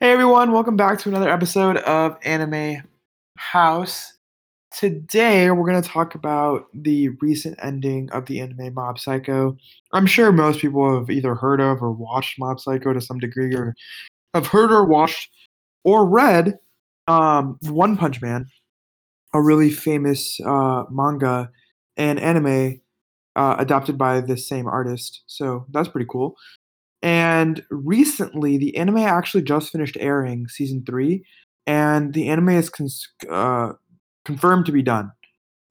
Hey everyone, welcome back to another episode of Anime House. Today we're going to talk about the recent ending of the anime Mob Psycho. I'm sure most people have either heard of or watched Mob Psycho to some degree, or have heard or watched or read um, One Punch Man, a really famous uh, manga and anime uh, adapted by the same artist. So that's pretty cool. And recently, the anime actually just finished airing season three, and the anime is cons- uh, confirmed to be done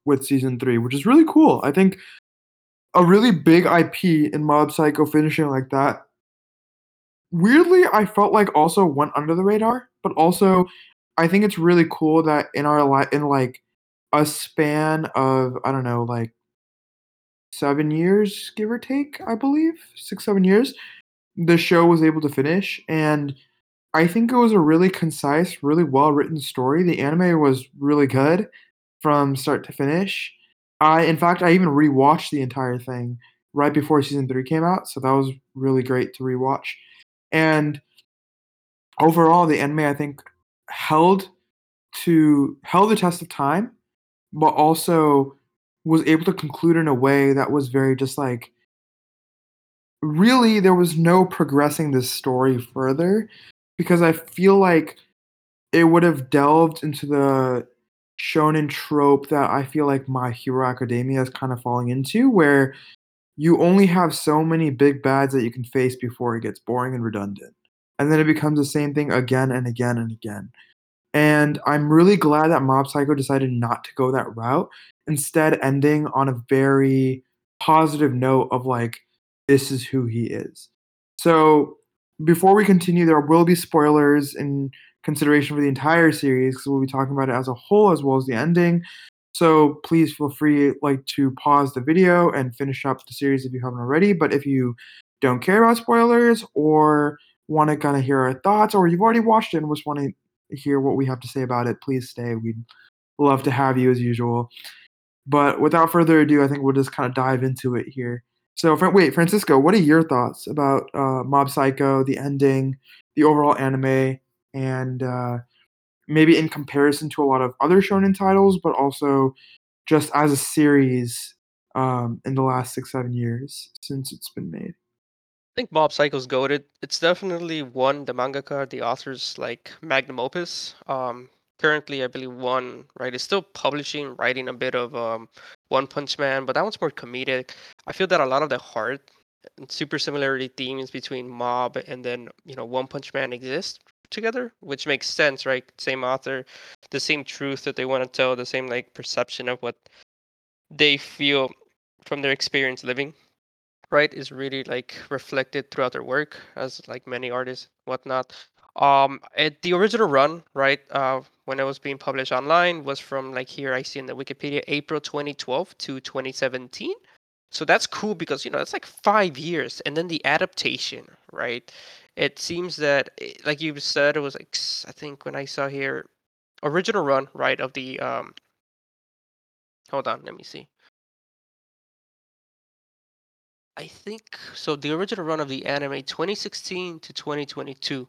with season three, which is really cool. I think a really big IP in Mob Psycho finishing like that. Weirdly, I felt like also went under the radar, but also I think it's really cool that in our li- in like a span of I don't know like seven years, give or take, I believe six seven years, the show was able to finish and I think it was a really concise, really well written story. The anime was really good from start to finish. I in fact I even rewatched the entire thing right before season 3 came out, so that was really great to rewatch. And overall the anime I think held to held the test of time, but also was able to conclude in a way that was very just like really there was no progressing this story further because I feel like it would have delved into the shonen trope that I feel like My Hero Academia is kind of falling into, where you only have so many big bads that you can face before it gets boring and redundant. And then it becomes the same thing again and again and again. And I'm really glad that Mob Psycho decided not to go that route, instead ending on a very positive note of like, this is who he is. So before we continue, there will be spoilers in consideration for the entire series because we'll be talking about it as a whole as well as the ending. So please feel free like to pause the video and finish up the series if you haven't already. But if you don't care about spoilers or want to kind of hear our thoughts, or you've already watched it and just want to hear what we have to say about it, please stay. We'd love to have you as usual. But without further ado, I think we'll just kind of dive into it here. So, wait, Francisco, what are your thoughts about uh, Mob Psycho, the ending, the overall anime, and uh, maybe in comparison to a lot of other shonen titles, but also just as a series um, in the last six, seven years since it's been made? I think Mob Psycho's goaded. It's definitely one the mangaka, the author's like magnum opus. Um, currently, I believe one right is still publishing, writing a bit of um, One Punch Man, but that one's more comedic. I feel that a lot of the heart and super similarity themes between Mob and then you know One Punch Man exist together, which makes sense, right? Same author, the same truth that they want to tell, the same like perception of what they feel from their experience living right is really like reflected throughout their work as like many artists whatnot um it, the original run right uh when it was being published online was from like here i see in the wikipedia april 2012 to 2017 so that's cool because you know that's like five years and then the adaptation right it seems that eh, like you said it was like i think when i saw here original run right of the um hold on let me see I think so. The original run of the anime, 2016 to 2022.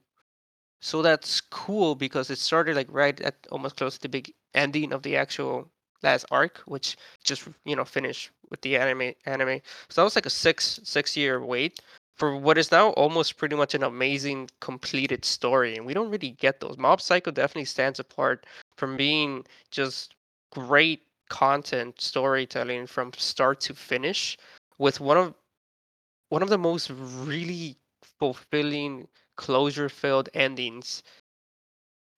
So that's cool because it started like right at almost close to the big ending of the actual last arc, which just you know finished with the anime anime. So that was like a six six year wait for what is now almost pretty much an amazing completed story, and we don't really get those. Mob Psycho definitely stands apart from being just great content storytelling from start to finish with one of one of the most really fulfilling closure filled endings.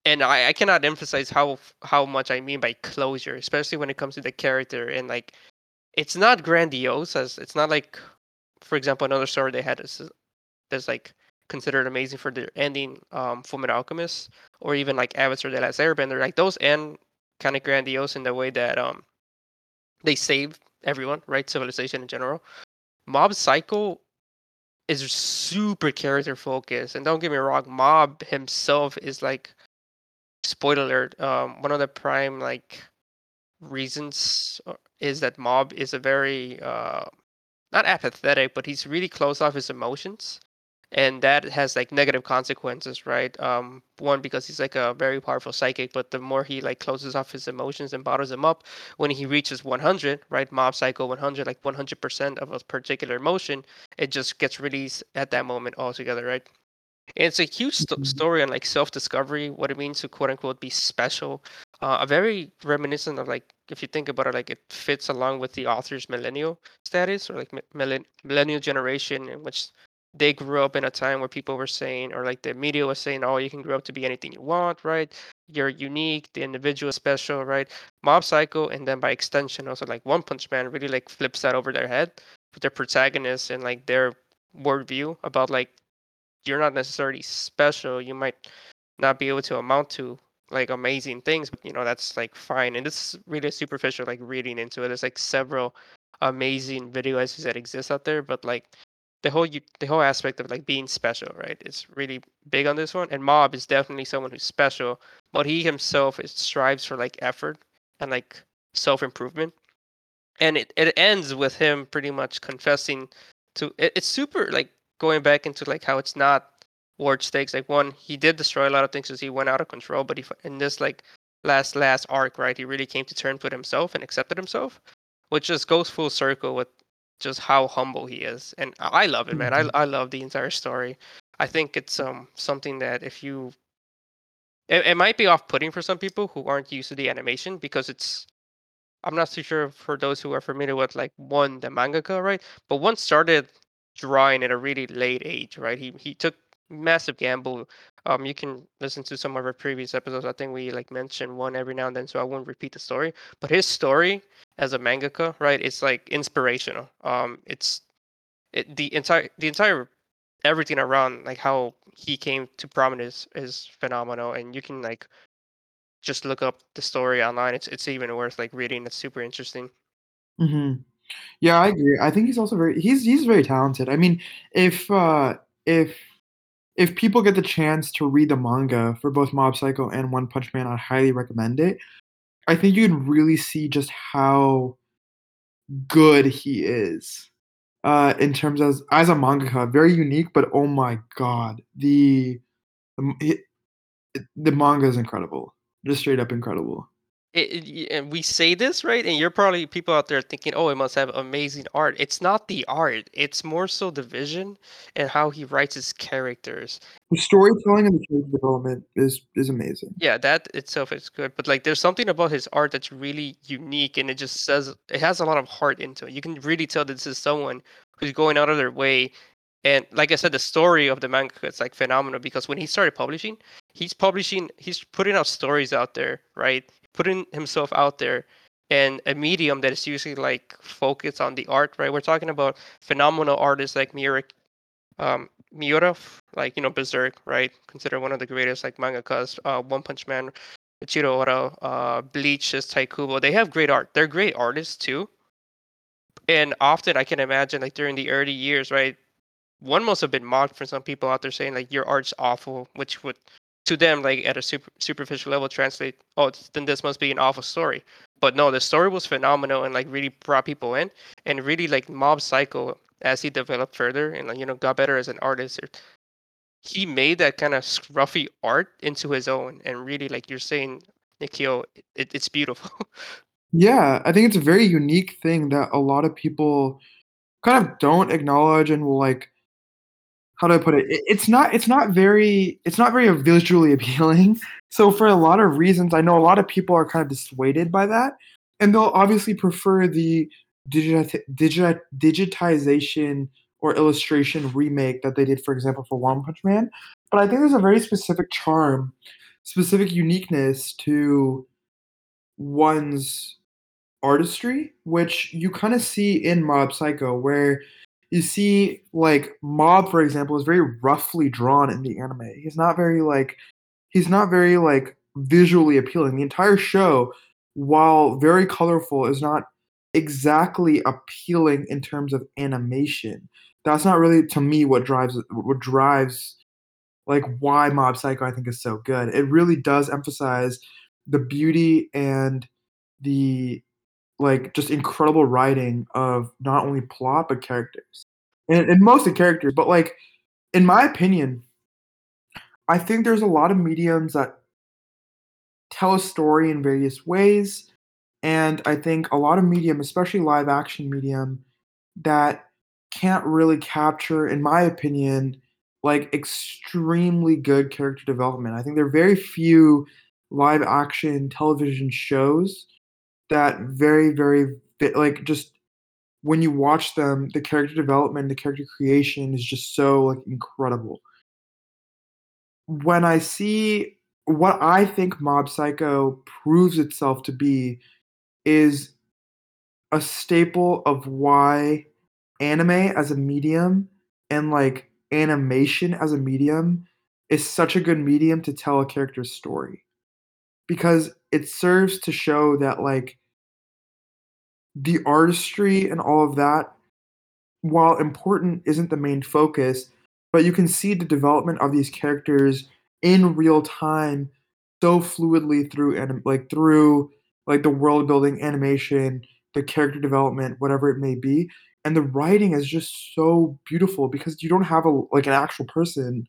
And I, I cannot emphasize how how much I mean by closure, especially when it comes to the character and like it's not grandiose as it's not like for example another story they had is that's like considered amazing for their ending um Fullmetal Alchemist or even like Avatar the Last Airbender like those end kind of grandiose in the way that um they save everyone right? Civilization in general. Mob Psycho is super character focused, and don't get me wrong, Mob himself is like spoiler alert. Um, one of the prime like reasons uh, is that Mob is a very uh not apathetic, but he's really closed off his emotions, and that has like negative consequences, right? Um, one because he's like a very powerful psychic, but the more he like closes off his emotions and bottles them up, when he reaches 100, right, Mob Psycho 100, like 100% of a particular emotion, it just gets released at that moment altogether, right? And it's a huge st- Mhm. story on like self-discovery, what it means to quote unquote be special. Uh, a very reminiscent of like if you think about it, like it fits along with the author's millennial status or like mi- millen- millennial generation in which they grew up in a time where people were saying or like the media was saying, oh, you can grow up to be anything you want, right? You're unique, the individual is special, right? Mob Psycho, and then by extension, also like One Punch Man really like flips that over their head with their protagonists and like their worldview about like you're not necessarily special. You might not be able to amount to like amazing things, but you know that's like fine. And is really superficial, like reading into it. There's like several amazing video essays that exist out there, but like the whole the whole aspect of like being special, right? It's really big on this one. And Mob is definitely someone who's special, but he himself is strives for like effort and like self improvement. And it, it ends with him pretty much confessing to it, it's super like going back into like how it's not ward stakes. Like one, he did destroy a lot of things as he went out of control, but he in this like last last arc, right, he really came to terms with himself and accepted himself, which just goes full circle with just how humble he is. And I love it, man. I Mhm. I love the entire story. I think it's um something that if you it, it might be off putting for some people who aren't used to the animation because it's I'm not too sure for those who are familiar with like one the mangaka, right? But one started drawing at a really late age, right? He he took massive gamble. Um, you can listen to some of our previous episodes. I think we like mention one every now and then, so I won't repeat the story. But his story as a mangaka, right? It's like inspirational. Um, it's it, the entire the entire everything around like how he came to prominence is phenomenal, and you can like just look up the story online. It's it's even worth like reading. It's super interesting. Mhm. Yeah, I agree. I think he's also very he's he's very talented. I mean, if uh if if people get the chance to read the manga for both Mob Psycho and One Punch Man, I highly recommend it. I think you can really see just how good he is. Uh in terms as as a mangaka, very unique, but oh my god, the the, the manga is incredible. Just straight up incredible. It, it- and we say this right, and you're probably people out there thinking, "Oh, it must have amazing art." It's not the art; it's more so the vision and how he writes his characters. The storytelling and the character development is is amazing. Yeah, that itself is good, but like, there's something about his art that's really unique, and it just says it has a lot of heart into it. You can really tell that this is someone who's going out of their way. And like I said, the story of the manga is like phenomenal because when he started publishing, he's publishing, he's putting out stories out there, right? Putting himself out there in a medium that is usually like focused on the art, right? We're talking about phenomenal artists like Miura, um, Miura, like you know Berserk, right? Considered one of the greatest like mangakas. Uh, One Punch Man, Eiichiro Oda, uh, Bleach is Tite Kubo. They have great art. They're great artists too. And often I can imagine like during the early years, right? One must have been mocked for some people out there saying like your art's awful, which would to them like at a super, superficial level translate, oh, then this must be an awful story. But no, the story was phenomenal and like really brought people in and really like Mob Psycho as he developed further and like you know got better as an artist. He made that kind of scruffy art into his own and really like you're saying, Nikio, it, it's beautiful. Yeah, I think it's a very unique thing that a lot of people kind of don't acknowledge and will like how do I put it? It- It's not it's not very it's not very visually appealing. So for a lot of reasons, I know a lot of people are kind of dissuaded by that, and they'll obviously prefer the digiti- digiti- digitization or illustration remake that they did, for example, for One Punch Man. But I think there's a very specific charm, specific uniqueness to one's artistry, which you kind of see in Mob Psycho, where you see like Mob, for example, is very roughly drawn in the anime. He's not very like he's not very like visually appealing. The entire show, while very colorful, is not exactly appealing in terms of animation. That's not really to me what drives what drives like why Mob Psycho I think is so good. It really does emphasize the beauty and the like just incredible writing of not only plot but characters and, and mostly characters but like in my opinion, I think there's a lot of mediums that tell a story in various ways, and I think a lot of medium, especially live action medium, that can't really capture, in my opinion, like extremely good character development. I think there are very few live action television shows that very, very like just when you watch them, the character development, the character creation is just so like incredible. When I see what I think Mob Psycho proves itself to be is a staple of why anime as a medium and like animation as a medium is such a good medium to tell a character's story because it serves to show that like the artistry and all of that while important isn't the main focus but you can see the development of these characters in real time so fluidly through and like through like the world building animation the character development whatever it may be. And the writing is just so beautiful because you don't have a like an actual person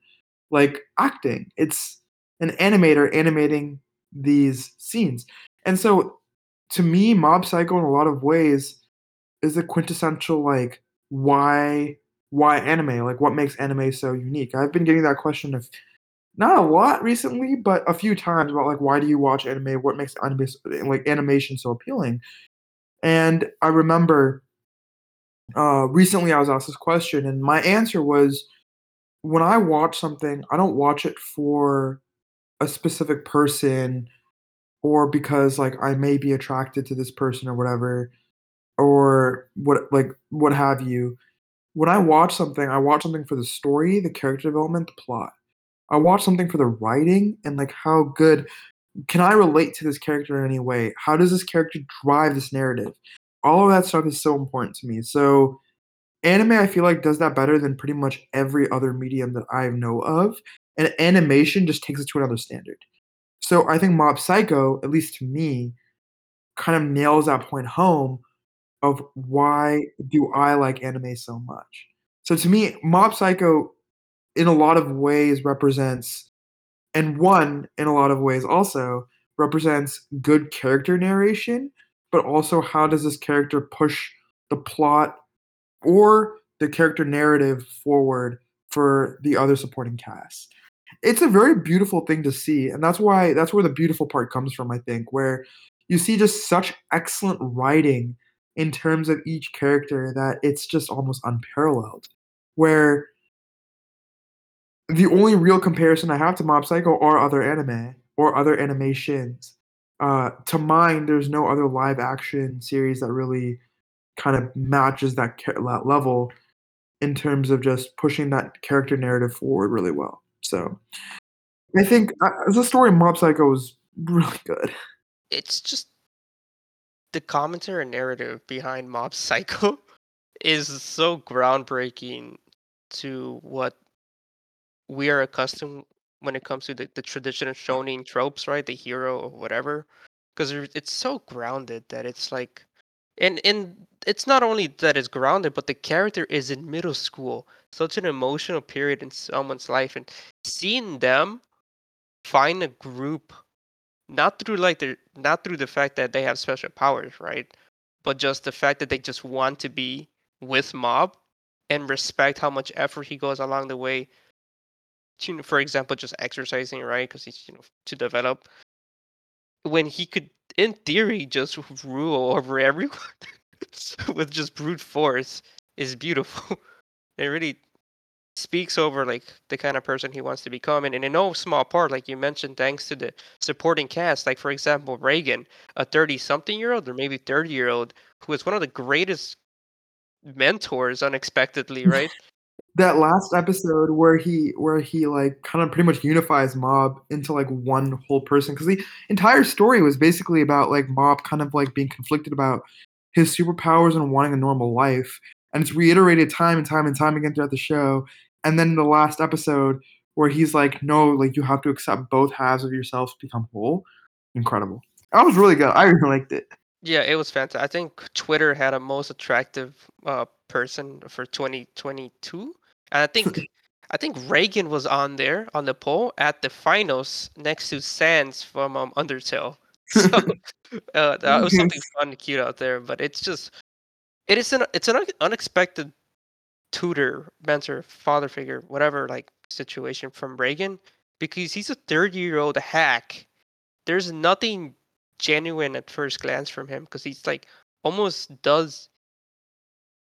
like acting. It's an animator animating these scenes. And so to me mob psycho in a lot of ways is the quintessential like why why anime? Like what makes anime so unique? I've been getting that question of not a lot recently but a few times about like why do you watch anime? What makes anime like animation so appealing? And i remember uh, recently I was asked this question, and my answer was when I watch something, I don't watch it for a specific person or because like I may be attracted to this person or whatever or what like what have you. When I watch something, I watch something for the story, the character development, the plot. I watch something for the writing and like how good can I relate to this character in any way? How does this character drive this narrative? all of that stuff is so important to me. So anime I feel like does that better than pretty much every other medium that I know of. And animation just takes it to another standard. So I think Mob Psycho, at least to me, kind of nails that point home of why do I like anime so much. So to me, Mob Psycho in a lot of ways represents and one in a lot of ways also represents good character narration but also how does this character push the plot or the character narrative forward for the other supporting cast. It's a very beautiful thing to see, and that's why that's where the beautiful part comes from, I think, where you see just such excellent writing in terms of each character that it's just almost unparalleled. Where the only real comparison I have to Mob Psycho are other anime or other animations uh, to mine, there's no other live action series that really kind of matches that, that level in terms of just pushing that character narrative forward really well. So I think uh, the story Mob Psycho is really good. It's just the commentary and narrative behind Mob Psycho is so groundbreaking to what we are accustomed when it comes to the, the traditional shonen tropes, right? The hero or whatever, because it's so grounded that it's like, and and it's not only that it's grounded, but the character is in middle school, such an emotional period in someone's life, and seeing them find a group, not through like the not through the fact that they have special powers, right? But just the fact that they just want to be with Mob and respect how much effort he goes along the way to, for example, just exercising, right? Because he's, you know, to develop. When he could, in theory, just rule over everyone with just brute force is beautiful. it really speaks over like the kind of person he wants to become and in no small part like you mentioned thanks to the supporting cast like for example Reigen a 30 something year old or maybe 30 year old who is one of the greatest mentors unexpectedly right that last episode where he where he like kind of pretty much unifies mob into like one whole person because the entire story was basically about like mob kind of like being conflicted about his superpowers and wanting a normal life and it's reiterated time and time and time again throughout the show and then the last episode where he's like no like you have to accept both halves of yourself to become whole. Incredible. That was really good. I really liked it. Yeah it was fantastic i think twitter had a most attractive uh person for 2022 and I think I think Reigen was on there on the poll at the finals next to Sans from um, Undertale. So uh, that was something fun and cute out there. But it's just it is an it's an unexpected tutor, mentor, father figure, whatever like situation from Reigen because he's a 30 year old hack. There's nothing genuine at first glance from him because he's like almost does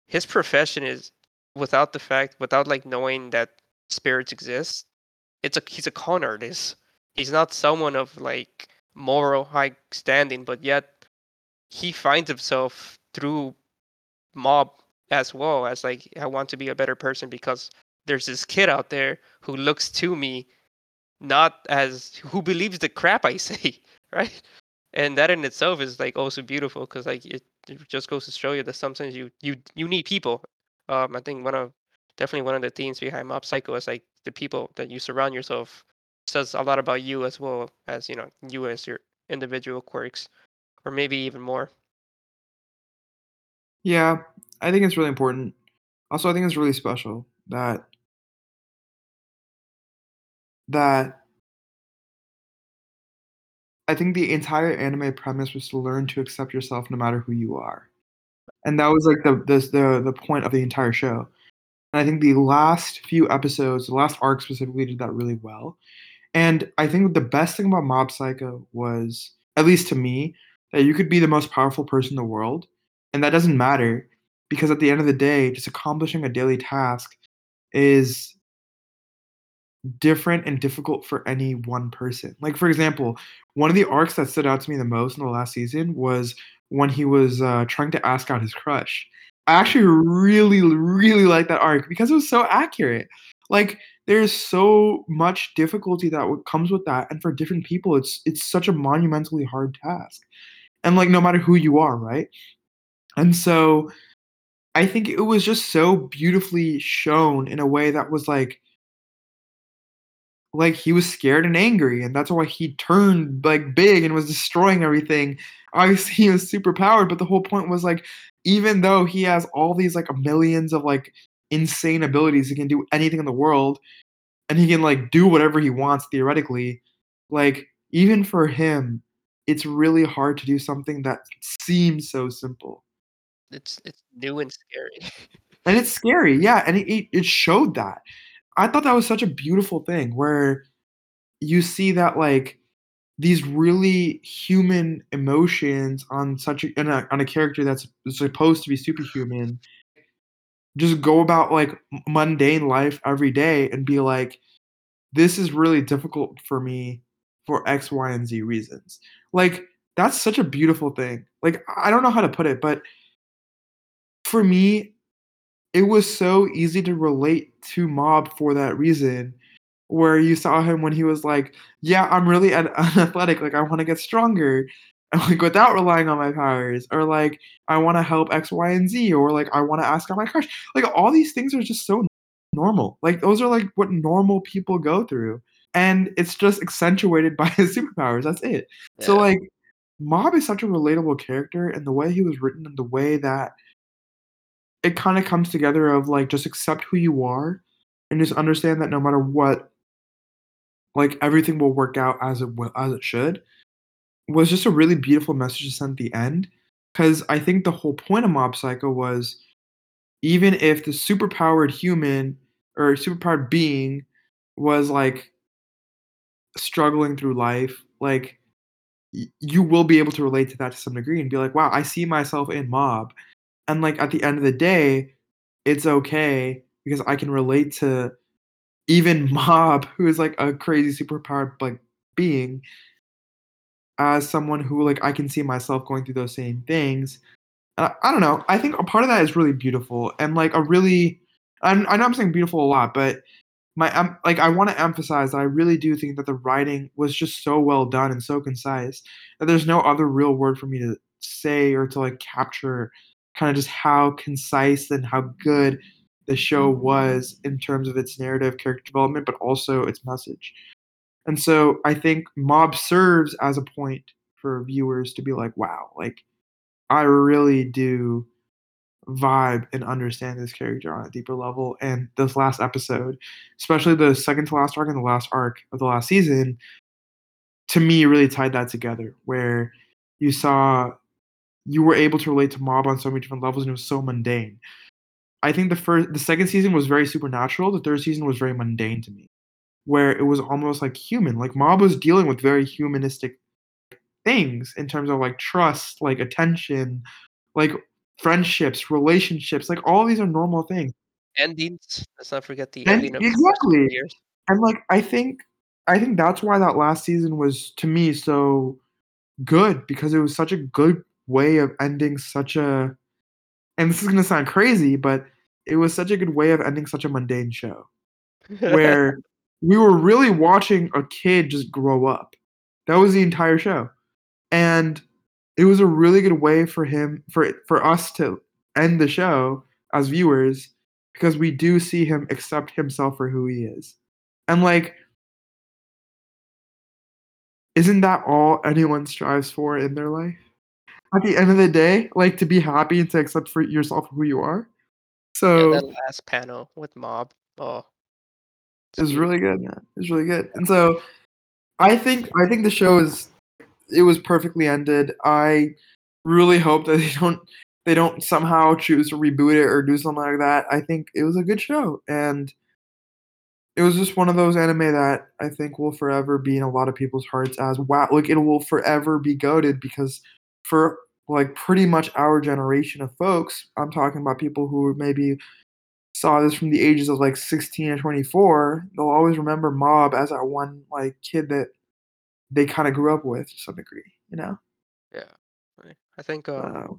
his profession is without the fact without like knowing that spirits exist it's a he's a con artist. He's not someone of like moral high standing but yet he finds himself through mob as well as like i want to be a better person because there's this kid out there who looks to me not as who believes the crap i say right? And that in itself is like also beautiful because like it, it just goes to show you that sometimes you you you need people um i think one of definitely one of the themes behind mob psycho is like the people that you surround yourself says a lot about you as well as you know you as your individual quirks or maybe even more Yeah, I think it's really important. Also, I think it's really special that that I think the entire anime premise was to learn to accept yourself no matter who you are. And that was like the the the, the point of the entire show. And I think the last few episodes, the last arc specifically, did that really well. And I think the best thing about Mob Psycho was, at least to me, that you could be the most powerful person in the world, and that doesn't matter because at the end of the day, just accomplishing a daily task is different and difficult for any one person. Like for example, one of the arcs that stood out to me the most in the last season was when he was uh, trying to ask out his crush. I actually really, really like that arc because it was so accurate. Like there's so much difficulty that comes with that, and for different people, it's it's such a monumentally hard task. And like no matter who you are, right? And so I think it was just so beautifully shown in a way that was like like he was scared and angry and that's why he turned like big and was destroying everything. Obviously he was super powered but the whole point was like even though he has all these like millions of like insane abilities he can do anything in the world and he can like do whatever he wants theoretically like even for him it's really hard to do something that seems so simple. It's it's new and scary. And it's scary yeah and it, it showed that I thought that was such a beautiful thing where you see that like these really human emotions on such a, a, on a character that's supposed to be superhuman just go about like mundane life every day and be like this is really difficult for me for x y and z reasons. Like that's such a beautiful thing. Like i don't know how to put it but for me it was so easy to relate to Mob for that reason. Where you saw him when he was like, "Yeah, I'm really an- athletic. Like, I want to get stronger, and, like without relying on my powers, or like I want to help X, Y, and Z, or like I want to ask out my crush. Like, all these things are just so normal. Like, those are like what normal people go through, and it's just accentuated by his superpowers. That's it. Yeah. So like, Mob is such a relatable character, and the way he was written, and the way that it kind of comes together of like just accept who you are and just understand that no matter what like everything will work out as it will, as it should was just a really beautiful message to send at the end because i think the whole point of mob psycho was even if the superpowered human or superpowered being was like struggling through life like y- you will be able to relate to that to some degree and be like wow i see myself in mob and like at the end of the day, it's okay because I can relate to even Mob, who is like a crazy superpowered like being, as someone who like I can see myself going through those same things. Uh, I don't know. I think a part of that is really beautiful and like a really. I'm, I know I'm saying beautiful a lot, but my um, like I want to emphasize that I really do think that the writing was just so well done and so concise that there's no other real word for me to say or to like capture kind of just how concise and how good the show mm-hmm. was in terms of its narrative, character development, but also its message. And so I think Mob serves as a point for viewers to be like, wow, like I really do vibe and understand this character on a deeper level. And this last episode, especially the second to last arc and the last arc of the last season, to me really tied that together where you saw you were able to relate to mob on so many different levels and it was so mundane. I think the first the second season was very supernatural. The third season was very mundane to me where it was almost like human. Like mob was dealing with very humanistic things in terms of like trust like attention like friendships relationships like all these are normal things. Endings. Let's not forget the and ending of exactly. and like i think i think that's why that last season was to me so good because it was such a good way of ending such a and this is going to sound crazy but it was such a good way of ending such a mundane show. Where we were really watching a kid just grow up. That was the entire show. And it was a really good way for him for for us to end the show as viewers because we do see him accept himself for who he is. And like isn't that all anyone strives for in their life? At the end of the day, like to be happy and to accept for yourself who you are. So yeah, that last panel with Mob. Oh, it's, it's really good, man. It's really good. And so I think I think the show is it was perfectly ended. I really hope that they don't they don't somehow choose to reboot it or do something like that. I think it was a good show and it was just one of those anime that I think will forever be in a lot of people's hearts as wow, like it will forever be goaded because for like pretty much our generation of folks, I'm talking about people who maybe saw this from the ages of like 16 or 24, they'll always remember Mob as that one like kid that they kind of grew up with to some degree, you know? Yeah, I think um, uh,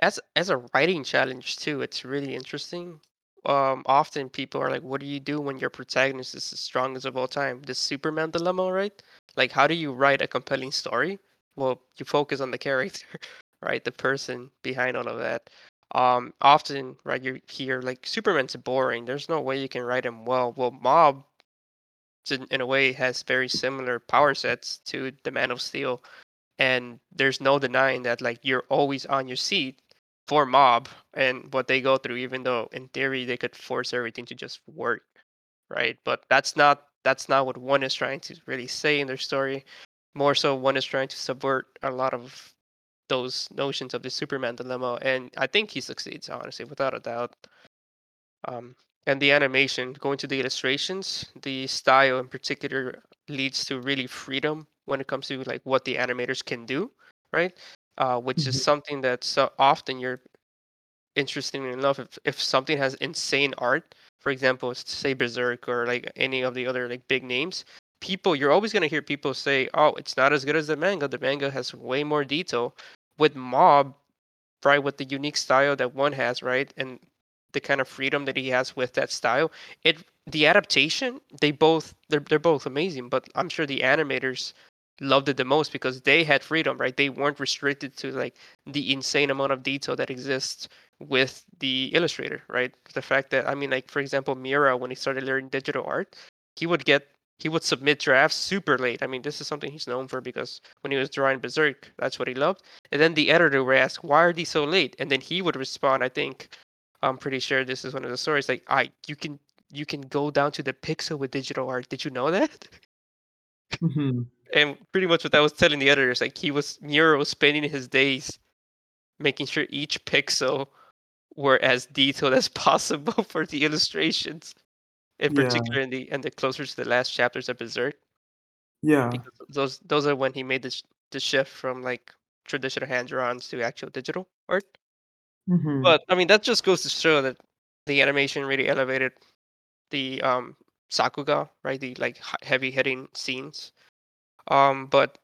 as as a writing challenge too, it's really interesting um, often people are like, "What do you do when your protagonist is the strongest of all time?" The Superman dilemma, right? Like, how do you write a compelling story? Well, you focus on the character, right? The person behind all of that. Um, often, right, you hear like Superman's boring. There's no way you can write him well. Well, Mob, in, in a way, has very similar power sets to the Man of Steel, and there's no denying that like you're always on your seat for mob and what they go through even though in theory they could force everything to just work right but that's not that's not what one is trying to really say in their story more so one is trying to subvert a lot of those notions of the superman dilemma and i think he succeeds honestly without a doubt um, and the animation going to the illustrations the style in particular leads to really freedom when it comes to like what the animators can do right uh, which mm-hmm. is something that so often you're interestingly enough if, if something has insane art for example say berserk or like any of the other like big names people you're always going to hear people say oh it's not as good as the manga the manga has way more detail with mob right with the unique style that one has right and the kind of freedom that he has with that style it the adaptation they both they're, they're both amazing but i'm sure the animators loved it the most because they had freedom, right? They weren't restricted to like the insane amount of detail that exists with the illustrator, right? The fact that I mean, like for example, Miura when he started learning digital art, he would get he would submit drafts super late. I mean, this is something he's known for because when he was drawing Berserk, that's what he loved. And then the editor would ask, "Why are these so late?" And then he would respond, "I think I'm pretty sure this is one of the stories. Like, I you can you can go down to the pixel with digital art. Did you know that?" Mm-hmm and pretty much what I was telling the editors, like he was was spending his days making sure each pixel were as detailed as possible for the illustrations. In yeah. particular, in the and the closer to the last chapters of Berserk. Yeah, because those those are when he made the the shift from like traditional hand drawings to actual digital art. Mm-hmm. But I mean, that just goes to show that the animation really elevated the um sakuga, right? The like heavy hitting scenes um, but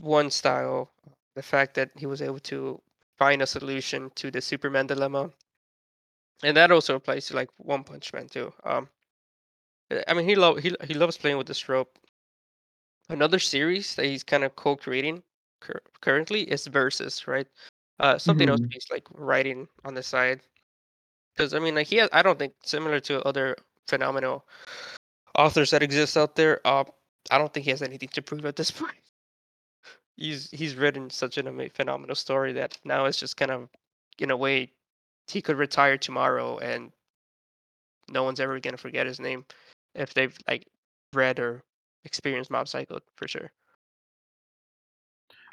one style, the fact that he was able to find a solution to the Superman dilemma, and that also applies to like One Punch Man too. Um, I mean, he love he he loves playing with this rope. Another series that he's kind of co-creating cur- currently is Versus, right? Uh, something mm-hmm. else he's like writing on the side. Because I mean, like he has, I don't think similar to other phenomenal authors that exist out there. Uh, I don't think he has anything to prove at this point. He's he's written such an amazing, phenomenal story that now it's just kind of, in a way, he could retire tomorrow and no one's ever gonna forget his name if they've like read or experienced Mob Psycho for sure.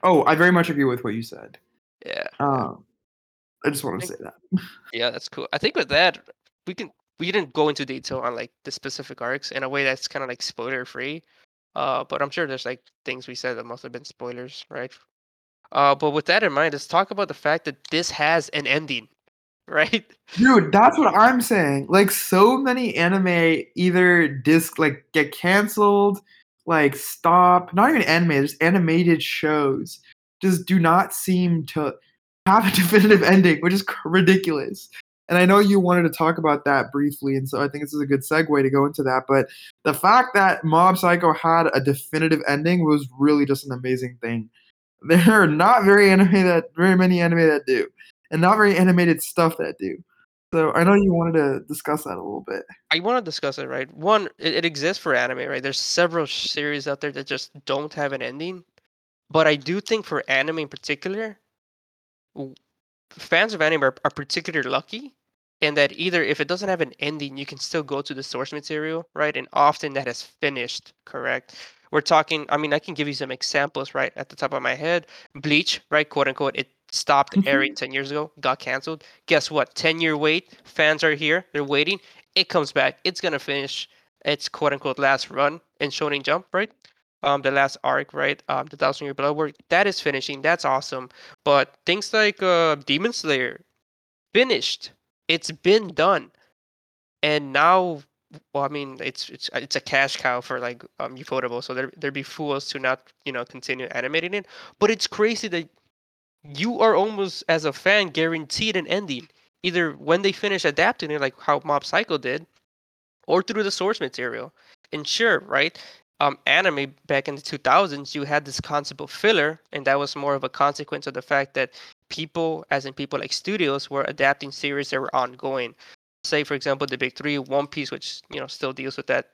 Oh, I very much agree with what you said. Yeah. Um, I just want to say that. Yeah, that's cool. I think with that, we can we didn't go into detail on like the specific arcs in a way that's kind of like spoiler free. Uh, but I'm sure there's like things we said that must have been spoilers, right? Uh, but with that in mind, let's talk about the fact that this has an ending, right? Dude, that's what I'm saying. Like so many anime either disc like get canceled, like stop. Not even anime, just animated shows just do not seem to have a definitive ending, which is ridiculous. And I know you wanted to talk about that briefly, and so I think this is a good segue to go into that. But the fact that Mob Psycho had a definitive ending was really just an amazing thing. There are not very anime that very many anime that do, and not very animated stuff that do. So I know you wanted to discuss that a little bit. I want to discuss it, right? One, it, it exists for anime, right? There's several series out there that just don't have an ending. But I do think for anime in particular, fans of anime are, are particularly lucky in that either if it doesn't have an ending, you can still go to the source material, right? And often that has finished, correct? We're talking, I mean, I can give you some examples right at the top of my head. Bleach, right? Quote unquote, it stopped airing 10 years ago, got canceled. Guess what? 10 year wait. Fans are here, they're waiting. It comes back. It's going to finish its quote unquote last run in Shonen Jump, right? Um, the last arc, right? Um, the Thousand Year Blood War, that is finishing. That's awesome. But things like uh, Demon Slayer, finished. It's been done, and now, well, I mean, it's it's it's a cash cow for like um Ufotable, so there there'd be fools to not you know continue animating it. But it's crazy that you are almost as a fan guaranteed an ending, either when they finish adapting it, like how Mob Psycho did, or through the source material. And sure, right? Um, anime back in the 2000s, you had this concept of filler, and that was more of a consequence of the fact that people, as in people like studios, were adapting series that were ongoing. Say, for example, the big three, One Piece, which you know still deals with that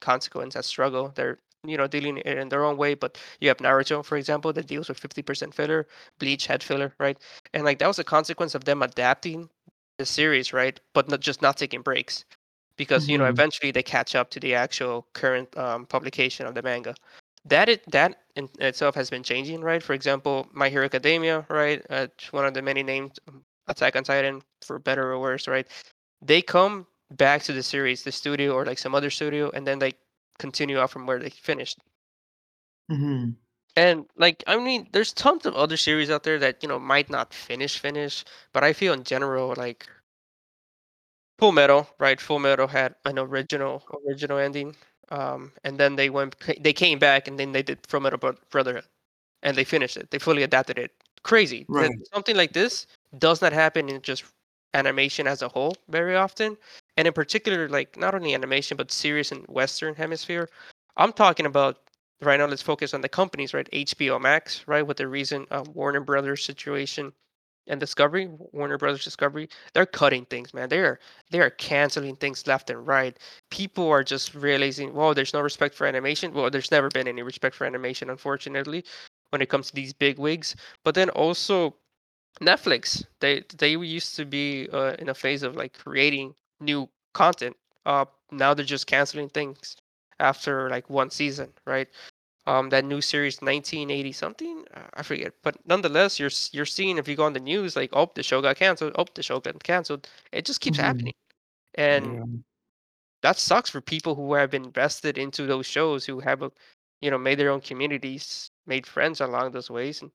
consequence, that struggle. They're you know dealing it in their own way, but you have Naruto, for example, that deals with 50% filler. Bleach had filler, right? And like that was a consequence of them adapting the series, right? But not just not taking breaks because you know Mhm. eventually they catch up to the actual current um, publication of the manga. That it that in itself has been changing, right? For example, My Hero Academia, right? Uh, one of the many named um, Attack on Titan, for better or worse, right? They come back to the series, the studio or like some other studio, and then they continue off from where they finished. hmm And like I mean, there's tons of other series out there that you know might not finish finish, but I feel in general like Full Metal, right? Full Metal had an original original ending, um, and then they went they came back and then they did Full Metal Bro- Brotherhood, and they finished it. They fully adapted it. Crazy. Right. Something like this does not happen in just animation as a whole very often, and in particular, like not only animation but series in Western Hemisphere. I'm talking about right now. Let's focus on the companies, right? HBO Max, right, with the recent um, Warner Brothers situation and Discovery, Warner Brothers Discovery, they're cutting things, man. They are they are canceling things left and right. People are just realizing, whoa, there's no respect for animation. Well, there's never been any respect for animation, unfortunately, when it comes to these big wigs. But then also Netflix, they they used to be uh, in a phase of like creating new content. Uh, now they're just canceling things after like one season, right? um that new series 1980 something uh, i forget but nonetheless you're you're seeing if you go on the news like oh the show got canceled oh the show got canceled it just keeps Mhm. happening and Yeah. that sucks for people who have been invested into those shows who have a, you know made their own communities made friends along those ways and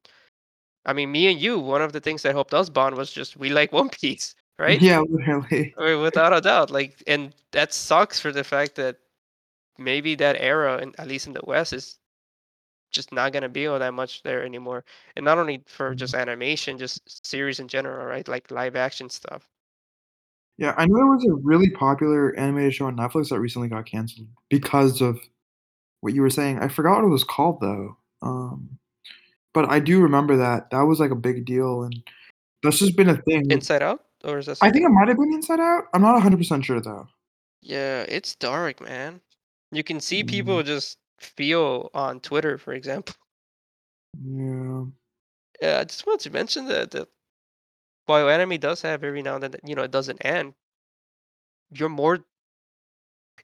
i mean me and you one of the things that helped us bond was just we like one piece right Yeah, literally. I mean, without a doubt like and that sucks for the fact that maybe that era and at least in the west is just not gonna be all that much there anymore. And not only for Mhm. just animation, just series in general, right? Like live action stuff. Yeah, I know there was a really popular animated show on Netflix that recently got canceled because of what you were saying. I forgot what it was called though. Um, but I do remember that. That was like a big deal, and that's just been a thing. Inside Out, or is that? I think it might have been Inside Out. I'm not 100% sure though. Yeah, it's dark, man. You can see Mm. people just feel on Twitter, for example. Yeah. Yeah, I just wanted to mention that that while anime does have every now and then, you know, it doesn't end. You're more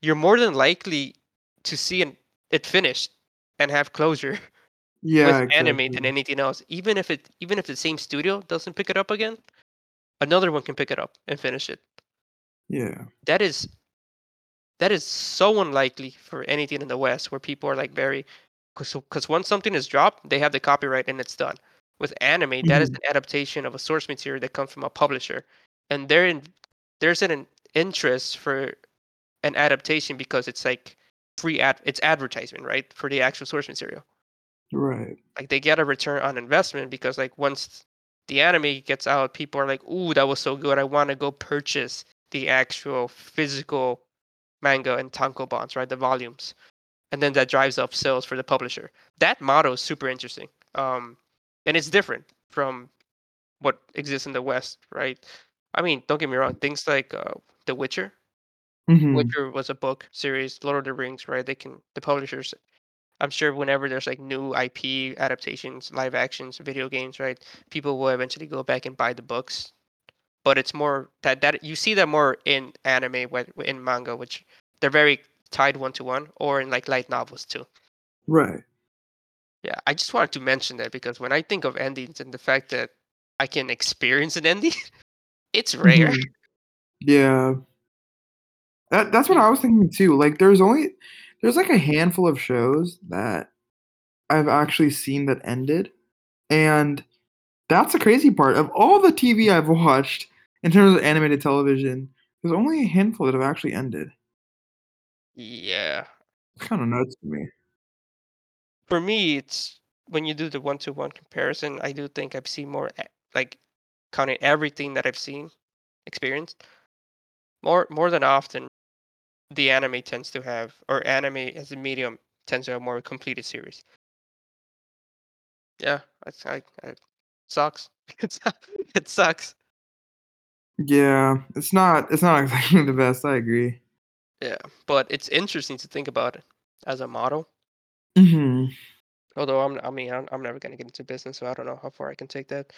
you're more than likely to see an, it finished and have closure Yeah, with anime than anything else. Even if it even if the same studio doesn't pick it up again, another one can pick it up and finish it. Yeah. That is that is so unlikely for anything in the West where people are like very because once something is dropped, they have the copyright and it's done. With anime, that is Mhm. an adaptation of a source material that comes from a publisher, and there in, there's an interest for an adaptation because it's like free ad, it's advertisement, right, for the actual source material. Right. Like they get a return on investment because like once the anime gets out, people are like, "Ooh, that was so good! I want to go purchase the actual physical manga and tankobons, right, the volumes." and then that drives up sales for the publisher. That model is super interesting, um, and it's different from what exists in the West, right? I mean, don't get me wrong. Things like uh, The Witcher, Mhm. Witcher was a book series. Lord of the Rings, right? They can the publishers. I'm sure whenever there's like new IP adaptations, live actions, video games, right? People will eventually go back and buy the books. But it's more that that you see that more in anime, in manga, which they're very tied one to one, or in like light novels too. Right. Yeah, I just wanted to mention that because when I think of endings and the fact that I can experience an ending, it's rare. Mhm. Yeah. That that's what I was thinking too. Like there's only there's like a handful of shows that I've actually seen that ended. And that's the crazy part. Of all the TV I've watched in terms of animated television, there's only a handful that have actually ended. Yeah. It's kind of nuts to me. For me, it's when you do the one to one comparison, I do think I've seen more eh, like counting everything that I've seen, experienced. More more than often, the anime tends to have or anime as a medium tends to have more completed series. Yeah, it's I, I sucks. It sucks. Yeah, it's not it's not exactly the best, I agree. Yeah, but it's interesting to think about it as a model. Mhm. Although I'm, I mean, I'm, I'm never gonna get into business, so I don't know how far I can take that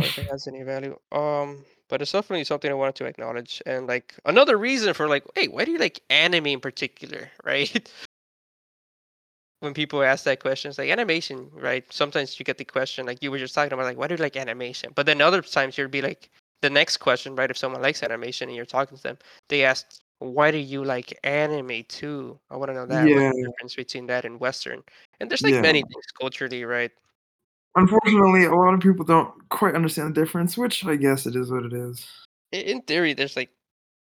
or if it has any value. Um, but it's definitely something I wanted to acknowledge, and like another reason for like, hey, why do you like anime in particular, right? when people ask that question, it's like animation, right? Sometimes you get the question like you were just talking about, like, why do you like animation? But then other times you'd be like, the next question, right? If someone likes animation and you're talking to them, they ask, why do you like anime too? I want to know that. Yeah, the difference between that and Western? And there's like yeah. many things culturally, right? Unfortunately, a lot of people don't quite understand the difference, which I guess it is what it is. In theory, there's like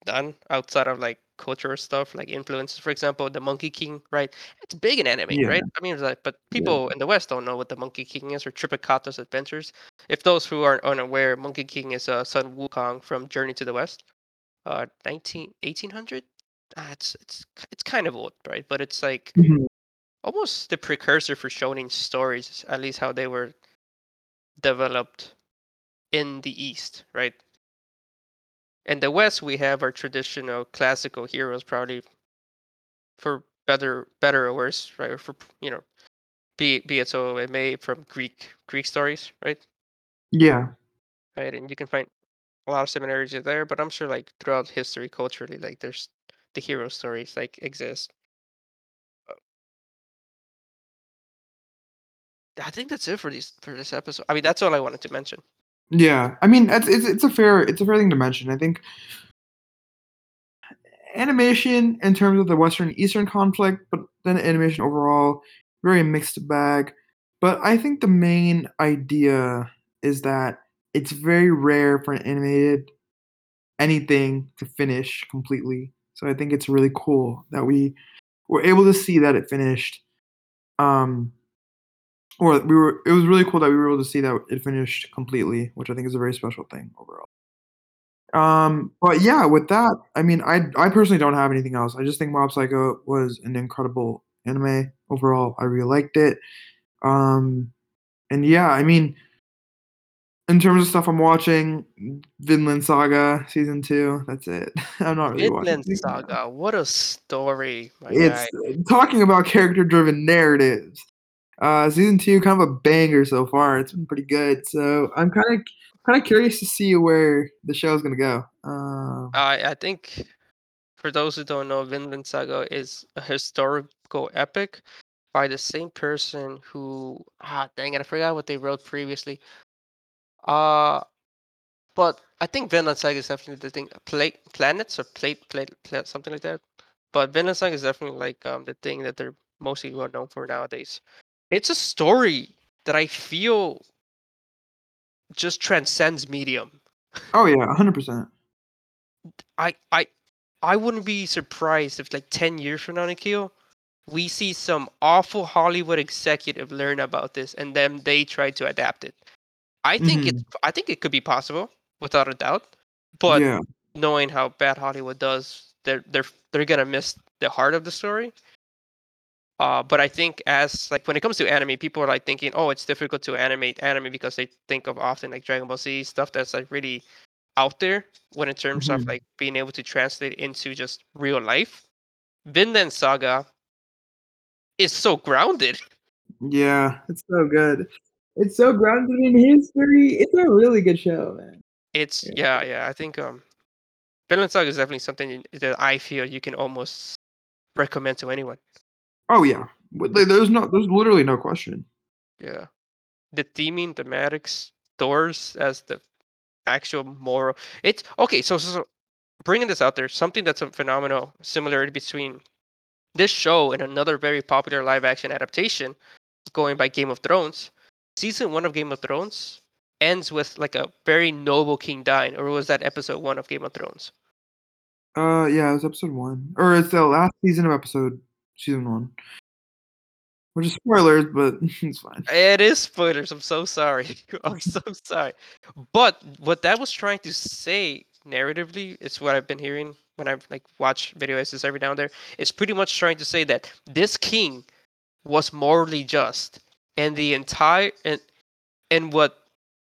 none outside of like cultural stuff, like influences. For example, the Monkey King, right? It's big in anime, Yeah, right? I mean, it's like, but yeah. people in the West don't know what the Monkey King is or Tripitaka's Adventures. If those who are unaware, Monkey King is uh, Sun Wukong from Journey to the West, uh, 19, 1800. Ah, it's it's it's kind of old, right? But it's like Mhm. almost the precursor for shonen stories, at least how they were developed in the East, right? In the West, we have our traditional classical heroes, probably for better, better or worse, right? Or for you know, be be it so it may from Greek Greek stories, right? Yeah. Right, and you can find a lot of similarities there. But I'm sure, like throughout history, culturally, like there's the hero stories like exist. I think that's it for these for this episode. I mean, that's all I wanted to mention. Yeah. I mean, it's it's it's a fair it's a fair thing to mention. I think animation in terms of the Western Eastern conflict, but then animation overall, very mixed bag. But I think the main idea is that it's very rare for an animated anything to finish completely. So I think it's really cool that we were able to see that it finished. Um, or we were. It was really cool that we were able to see that it finished completely, which I think is a very special thing overall. Um, but yeah, with that, I mean, I I personally don't have anything else. I just think Mob Psycho was an incredible anime overall. I really liked it. Um, and yeah, I mean, in terms of stuff I'm watching, Vinland Saga season two. That's it. I'm not really watching. Vinland else. Saga, what a story, It's guy. talking about character driven narratives. Uh, season two, kind of a banger so far. It's been pretty good. So I'm kind of kind of curious to see where the show is gonna go. Um, I I think for those who don't know, Vinland Saga is a historical epic by the same person who ah dang it, I forgot what they wrote previously. Uh but I think Vinland Saga is definitely the thing. Plate planets or plate plate, plate something like that. But Vinland Saga is definitely like um the thing that they're mostly well known for nowadays. It's a story that I feel just transcends medium. oh yeah, hundred percent. I I I wouldn't be surprised if like ten years from now, Nikhil, we see some awful Hollywood executive learn about this and then they try to adapt it. I think Mhm. it I think it could be possible without a doubt. But Yeah, knowing how bad Hollywood does, they're they're they're gonna miss the heart of the story. Uh, but I think as like when it comes to anime, people are like thinking, oh, it's difficult to animate anime because they think of often like Dragon Ball Z stuff that's like really out there when in terms of Mhm. like being able to translate into just real life. Vinland Saga is so grounded. yeah, it's so good. It's so grounded in history. It's a really good show, man. It's Yeah. yeah, yeah. I think um Vinland Saga is definitely something that I feel you can almost recommend to anyone. Oh yeah, there's no, there's literally no question. Yeah. The theming, thematics, doors as the actual moral. It's okay. So, so, so bringing this out there, something that's a phenomenal similarity between this show and another very popular live action adaptation going by Game of Thrones. Season one of Game of Thrones ends with like a very noble king dying, or was that episode one of Game of Thrones? Uh, yeah, it was episode one, or it's the last season of episode season one, which is spoilers, but it's fine. It is spoilers. I'm so sorry. I'm so sorry. But what that was trying to say narratively, it's what I've been hearing when I've like watched video essays every now and there. It's pretty much trying to say that this king was morally just, and the entire and and what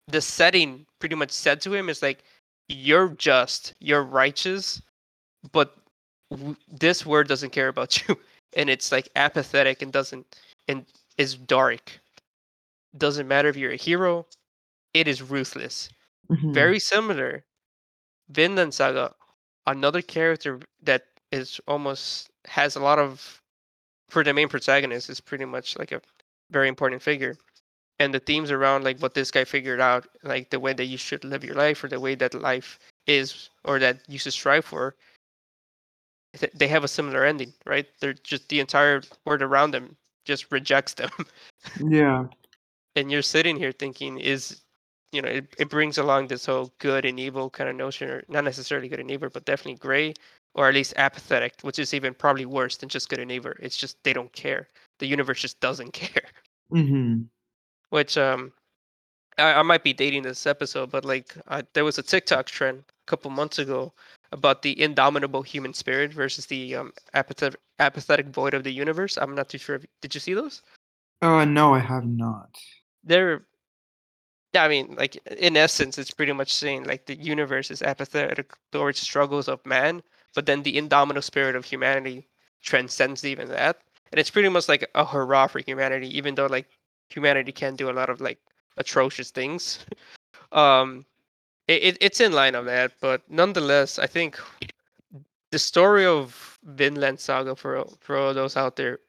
the setting pretty much said to him is like, you're just, you're righteous, but w- this word doesn't care about you, and it's like apathetic and doesn't and is dark doesn't matter if you're a hero, it is ruthless. Mhm. Very similar. Vinland Saga, another character that is almost has a lot of for the main protagonist is pretty much like a very important figure. And the themes around like what this guy figured out, like the way that you should live your life or the way that life is or that you should strive for, th- they have a similar ending, right? They're just the entire world around them just rejects them. Yeah. and you're sitting here thinking is you know it, it brings along this whole good and evil kind of notion or not necessarily good and evil but definitely gray or at least apathetic which is even probably worse than just good and evil it's just they don't care the universe just doesn't care Mhm. which um I, I might be dating this episode but like uh, there was a tiktok trend a couple months ago about the indomitable human spirit versus the um apathetic apathetic void of the universe i'm not too sure if, did you see those Uh, no, I have not. they're yeah, I mean, like in essence, it's pretty much saying like the universe is apathetic towards struggles of man, but then the indomitable spirit of humanity transcends even that, and it's pretty much like a hurrah for humanity, even though like humanity can do a lot of like atrocious things. um, it, it it's in line of that, but nonetheless, I think the story of Vinland Saga for for all those out there,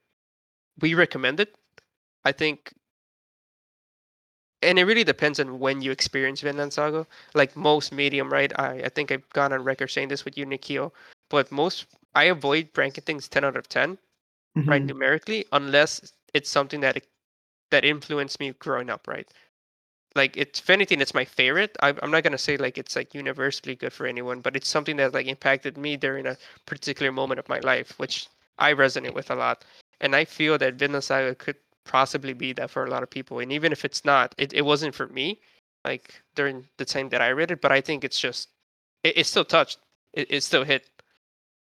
we recommend it. I think and it really depends on when you experience Vinland Saga. Like most medium, right? I, I think I've gone on record saying this with you, Nikhil, but most I avoid ranking things ten out of ten, right, Mhm. numerically, unless it's something that that influenced me growing up, right? Like it's if anything, it's my favorite. I, I'm not gonna say like it's like universally good for anyone, but it's something that like impacted me during a particular moment of my life, which I resonate with a lot. And I feel that Vinland Saga could possibly be that for a lot of people. And even if it's not, it, it wasn't for me, like during the time that I read it. But I think it's just it, it still touched. It, it still hit.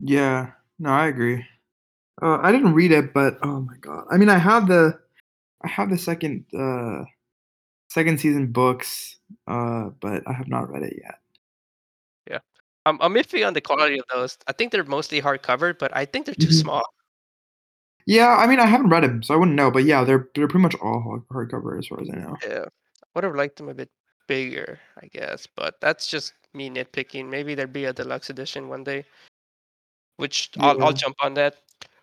Yeah. No, I agree. Uh, I didn't read it, but oh my god. I mean, I have the, I have the second, uh, second season books, uh, but I have not read it yet. Yeah, I'm, I'm iffy on the quality of those. I think they're mostly hardcover, but I think they're too Mhm. small. Yeah, I mean, I haven't read them, so I wouldn't know. But yeah, they're they're pretty much all hard- hardcover as far as I know. Yeah, I would have liked them a bit bigger, I guess. But that's just me nitpicking. Maybe there'd be a deluxe edition one day, which I'll, Yeah. I'll jump on that.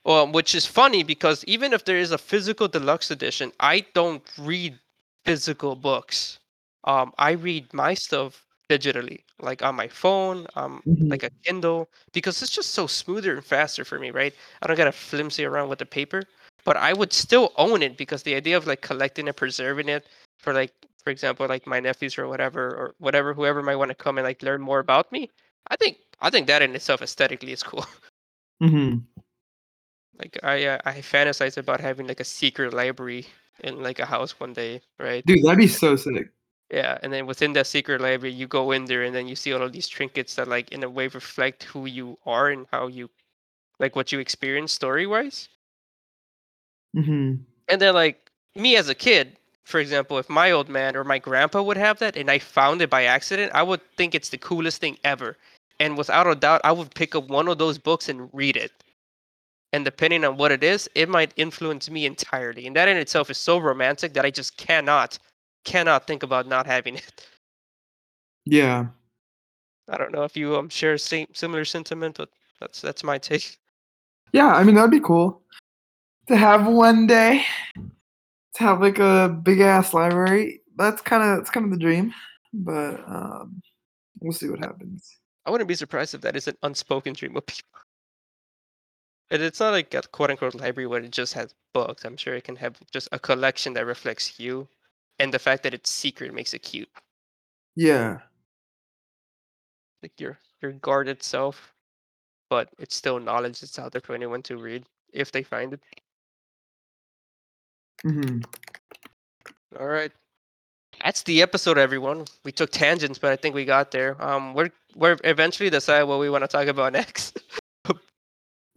Well, which is funny because even if there is a physical deluxe edition, I don't read physical books. Um, I read my stuff digitally, like on my phone, um, Mhm. like a Kindle, because it's just so smoother and faster for me, right? I don't gotta flimsy around with the paper, but I would still own it because the idea of like collecting and preserving it for like, for example, like my nephews or whatever, or whatever, whoever might want to come and like learn more about me. I think I think that in itself aesthetically is cool. Mhm. Like I uh, I fantasize about having like a secret library in like a house one day, right? Dude, that'd be so sick. Yeah, and then within that secret library, you go in there and then you see all of these trinkets that like in a way reflect who you are and how you like what you experience story wise. Mhm. And then like me as a kid, for example, if my old man or my grandpa would have that and I found it by accident, I would think it's the coolest thing ever. And without a doubt, I would pick up one of those books and read it. And depending on what it is, it might influence me entirely. And that in itself is so romantic that I just cannot cannot think about not having it. Yeah. I don't know if you um share same similar sentiment, but that's that's my take. Yeah, I mean that'd be cool to have one day. To have like a big ass library. That's kind of that's kind of the dream, but um, we'll see what happens. I wouldn't be surprised if that is an unspoken dream of people. And it's not like a quote unquote library where it just has books. I'm sure it can have just a collection that reflects you. And the fact that it's secret makes it cute. Yeah. Like your your guarded self. But it's still knowledge that's out there for anyone to read if they find it. hmm All right. That's the episode, everyone. We took tangents, but I think we got there. Um, we're we're eventually decide what we want to talk about next.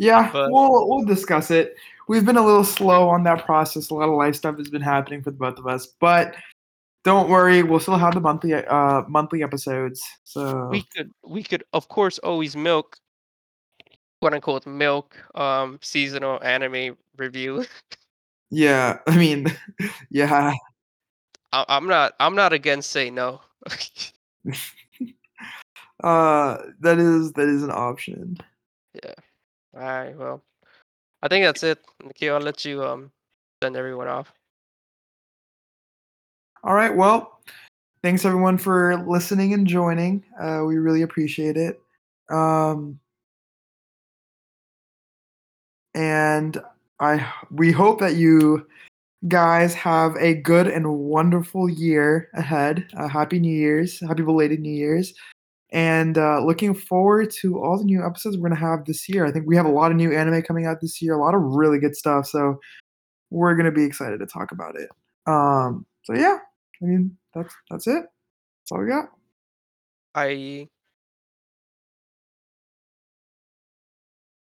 Yeah, But- we'll we'll discuss it. We've been a little slow on that process. A lot of life stuff has been happening for the both of us, but don't worry, we'll still have the monthly uh monthly episodes. So we could we could of course always milk quote unquote milk um seasonal anime review. yeah, I mean, yeah, I, I'm not I'm not against say no. uh, that is that is an option. All right, well, I think that's it. Nikhil, I'll let you um send everyone off. All right, well, thanks everyone for listening and joining. Uh, we really appreciate it. Um, and I we hope that you guys have a good and wonderful year ahead. Uh, happy New Year's, happy belated New Year's, and uh, looking forward to all the new episodes we're gonna have this year. I think we have a lot of new anime coming out this year, a lot of really good stuff. So we're gonna be excited to talk about it. Um, so yeah, I mean that's that's it. That's all we got. I